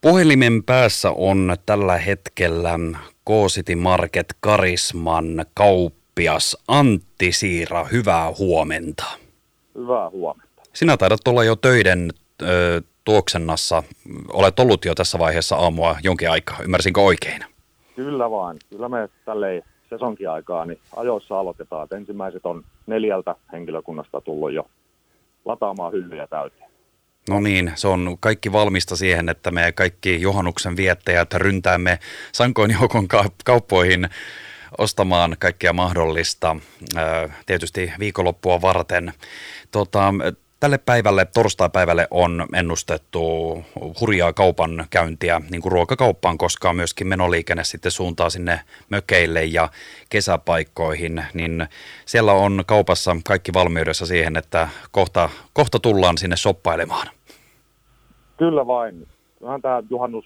Puhelimen päässä on tällä hetkellä K-City Market Karisman kauppias Antti Siira. Hyvää huomenta. Hyvää huomenta. Sinä taidat olla jo töiden ö, tuoksennassa. Olet ollut jo tässä vaiheessa aamua jonkin aikaa. Ymmärsinkö oikein? Kyllä vaan. Kyllä me tälleen sesonkin aikaa niin ajoissa aloitetaan. Et ensimmäiset on neljältä henkilökunnasta tullut jo lataamaan hyllyjä täyteen. No niin, se on kaikki valmista siihen, että me kaikki juhannuksen viettäjät ryntäämme sankoin joukon kauppoihin ostamaan kaikkea mahdollista, tietysti viikonloppua varten. Tota, Tälle päivälle, torstai-päivälle on ennustettu hurjaa kaupan käyntiä niin kuin ruokakauppaan, koska myöskin menoliikenne sitten suuntaa sinne mökeille ja kesäpaikkoihin, niin siellä on kaupassa kaikki valmiudessa siihen, että kohta, kohta tullaan sinne soppailemaan. Kyllä vain. Kyllähän tämä juhannus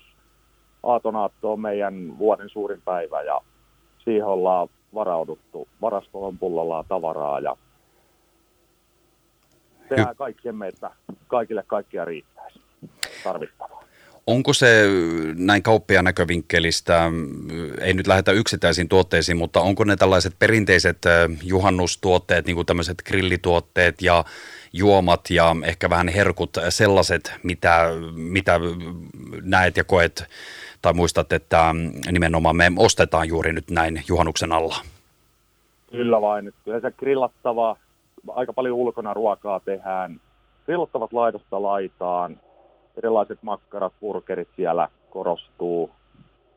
aatonaatto on meidän vuoden suurin päivä ja siihen ollaan varauduttu. Varasto on tavaraa ja tehdään kaikkemme, että kaikille kaikkia riittäisi tarvittavaa. Onko se näin kauppia näkövinkkelistä, ei nyt lähdetä yksittäisiin tuotteisiin, mutta onko ne tällaiset perinteiset juhannustuotteet, niin kuin tämmöiset grillituotteet ja juomat ja ehkä vähän herkut, sellaiset, mitä, mitä näet ja koet tai muistat, että nimenomaan me ostetaan juuri nyt näin juhannuksen alla? Kyllä vain. Kyllä se grillattava aika paljon ulkona ruokaa tehdään. Grillattavat laidasta laitaan, erilaiset makkarat, burgerit siellä korostuu.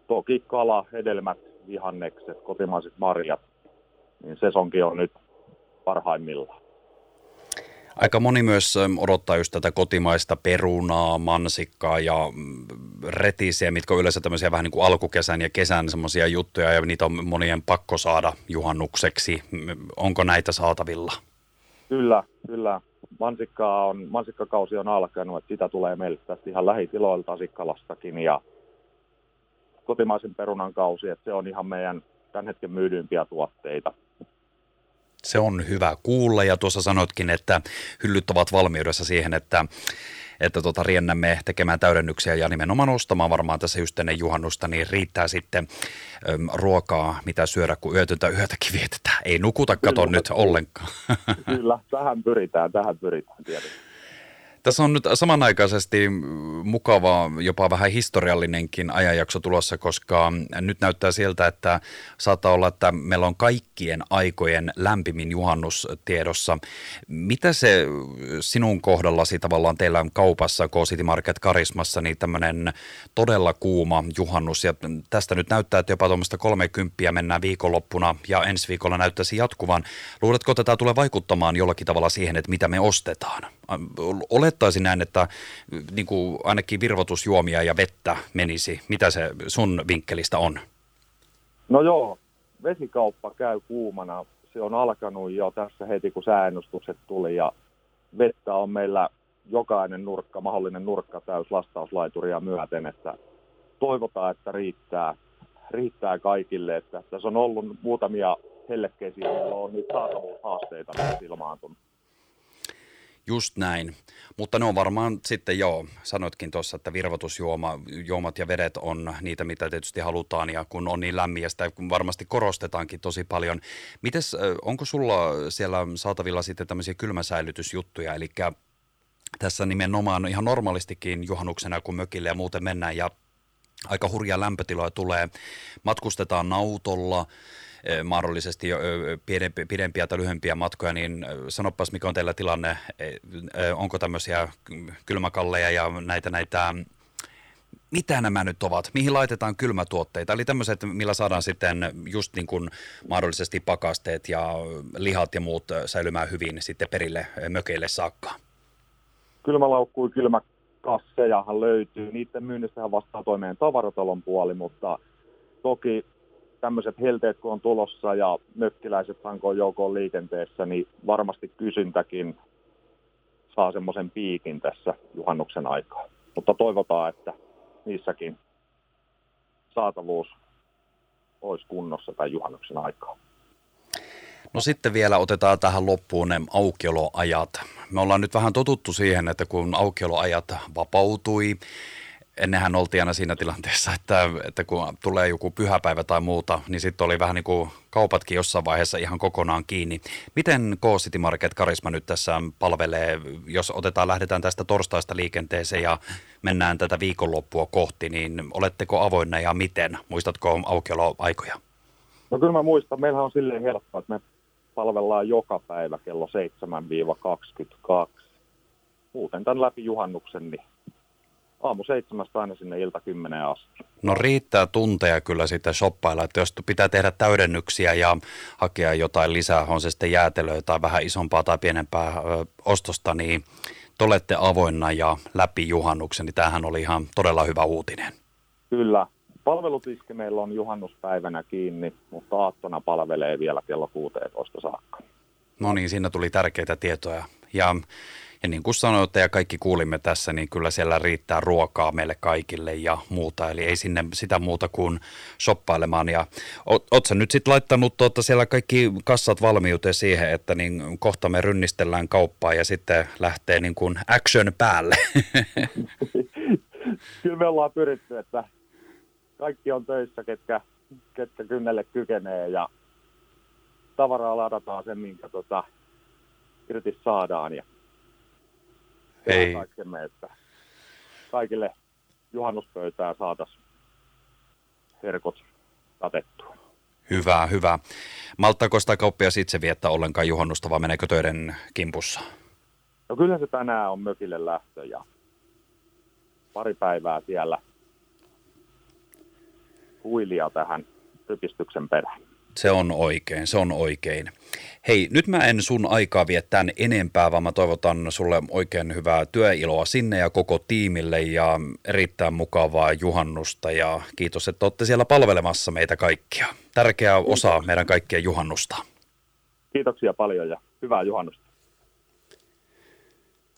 Toki kala, hedelmät, vihannekset, kotimaiset marjat, niin sesonkin on nyt parhaimmillaan. Aika moni myös ähm, odottaa just tätä kotimaista perunaa, mansikkaa ja mm, retisiä, mitkä on yleensä tämmöisiä vähän niin kuin alkukesän ja kesän semmoisia juttuja ja niitä on monien pakko saada juhannukseksi. Onko näitä saatavilla? Kyllä, kyllä. Mansikkaa on, mansikkakausi on alkanut, että sitä tulee meille tästä ihan lähitiloilta Sikkalastakin ja kotimaisen perunan kausi, että se on ihan meidän tämän hetken myydyimpiä tuotteita. Se on hyvä kuulla ja tuossa sanotkin, että hyllyt ovat valmiudessa siihen, että että tota, riennämme tekemään täydennyksiä ja nimenomaan ostamaan varmaan tässä just ennen juhannusta, niin riittää sitten äm, ruokaa, mitä syödä, kun yötöntä yötäkin vietetään. Ei nukuta, kato Kyllä, nyt ollenkaan. Kyllä, tähän pyritään, tähän pyritään tietysti. Tässä on nyt samanaikaisesti mukava, jopa vähän historiallinenkin ajanjakso tulossa, koska nyt näyttää siltä, että saattaa olla, että meillä on kaikkien aikojen lämpimin juhannus tiedossa. Mitä se sinun kohdallasi tavallaan teillä on kaupassa, K-City Market Karismassa, niin tämmöinen todella kuuma juhannus, ja tästä nyt näyttää, että jopa tuommoista 30 mennään viikonloppuna, ja ensi viikolla näyttäisi jatkuvan. Luuletko, että tämä tulee vaikuttamaan jollakin tavalla siihen, että mitä me ostetaan? Olet olettaisin näin, että niin kuin ainakin virvotusjuomia ja vettä menisi. Mitä se sun vinkkelistä on? No joo, vesikauppa käy kuumana. Se on alkanut jo tässä heti, kun säännöstukset tuli ja vettä on meillä jokainen nurkka, mahdollinen nurkka täys lastauslaituria myöten, että toivotaan, että riittää, riittää kaikille. Että tässä on ollut muutamia hellekkeisiä, joilla on nyt saatavuushaasteita ilmaantunut. Just näin. Mutta ne on varmaan sitten joo, sanoitkin tuossa, että virvotusjuomat ja vedet on niitä, mitä tietysti halutaan ja kun on niin lämmin sitä varmasti korostetaankin tosi paljon. Mites, onko sulla siellä saatavilla sitten tämmöisiä kylmäsäilytysjuttuja, eli tässä nimenomaan ihan normaalistikin juhannuksena, kun mökille ja muuten mennään ja aika hurja lämpötiloja tulee, matkustetaan nautolla, mahdollisesti jo pidempiä tai lyhyempiä matkoja, niin sanopas mikä on teillä tilanne, onko tämmöisiä kylmäkalleja ja näitä näitä mitä nämä nyt ovat? Mihin laitetaan kylmätuotteita? Eli tämmöiset, millä saadaan sitten just niin kuin mahdollisesti pakasteet ja lihat ja muut säilymään hyvin sitten perille mökeille saakka. Kylmälaukkuja, kylmäkassejahan löytyy. Niiden myynnistähän vastaa toimeen tavaratalon puoli, mutta toki tämmöiset helteet kun on tulossa ja mökkiläiset sankoon joukoon liikenteessä, niin varmasti kysyntäkin saa semmoisen piikin tässä juhannuksen aikaa. Mutta toivotaan, että niissäkin saatavuus olisi kunnossa tai juhannuksen aikaa. No sitten vielä otetaan tähän loppuun ne aukioloajat. Me ollaan nyt vähän totuttu siihen, että kun aukioloajat vapautui, ennenhän oltiin aina siinä tilanteessa, että, että kun tulee joku pyhäpäivä tai muuta, niin sitten oli vähän niin kuin kaupatkin jossain vaiheessa ihan kokonaan kiinni. Miten K-City Market Karisma nyt tässä palvelee, jos otetaan, lähdetään tästä torstaista liikenteeseen ja mennään tätä viikonloppua kohti, niin oletteko avoinna ja miten? Muistatko aukioloaikoja? No kyllä mä muistan, meillähän on silleen helppoa, että me palvellaan joka päivä kello 7-22. Muuten tämän läpi juhannuksen, niin aamu seitsemästä aina sinne ilta kymmeneen asti. No riittää tunteja kyllä sitten shoppailla, että jos pitää tehdä täydennyksiä ja hakea jotain lisää, on se sitten jäätelöä tai vähän isompaa tai pienempää ö, ostosta, niin te olette avoinna ja läpi juhannuksen, niin tämähän oli ihan todella hyvä uutinen. Kyllä. Palvelutiski meillä on juhannuspäivänä kiinni, mutta aattona palvelee vielä kello 16 saakka. No niin, siinä tuli tärkeitä tietoja. Ja ja niin kuin sanoitte ja kaikki kuulimme tässä, niin kyllä siellä riittää ruokaa meille kaikille ja muuta. Eli ei sinne sitä muuta kuin shoppailemaan. Ja ootko nyt sitten laittanut tuota siellä kaikki kassat valmiuteen siihen, että niin kohta me rynnistellään kauppaa ja sitten lähtee niin kuin action päälle? kyllä me ollaan pyritty, että kaikki on töissä, ketkä, ketkä kynnelle kykenee ja tavaraa ladataan sen, minkä tota, irti saadaan. Ja ei. kaikkemme, että kaikille juhannuspöytään saataisiin herkot katettua. Hyvä, hyvä. Malttaako sitä kauppia itse viettää ollenkaan juhannusta vai meneekö töiden kimpussa? No kyllä se tänään on mökille lähtö ja pari päivää siellä huilia tähän rypistyksen perään. Se on oikein, se on oikein. Hei, nyt mä en sun aikaa vie tän enempää, vaan mä toivotan sulle oikein hyvää työiloa sinne ja koko tiimille ja erittäin mukavaa juhannusta ja kiitos, että olette siellä palvelemassa meitä kaikkia. Tärkeä osa meidän kaikkien juhannusta. Kiitoksia paljon ja hyvää juhannusta.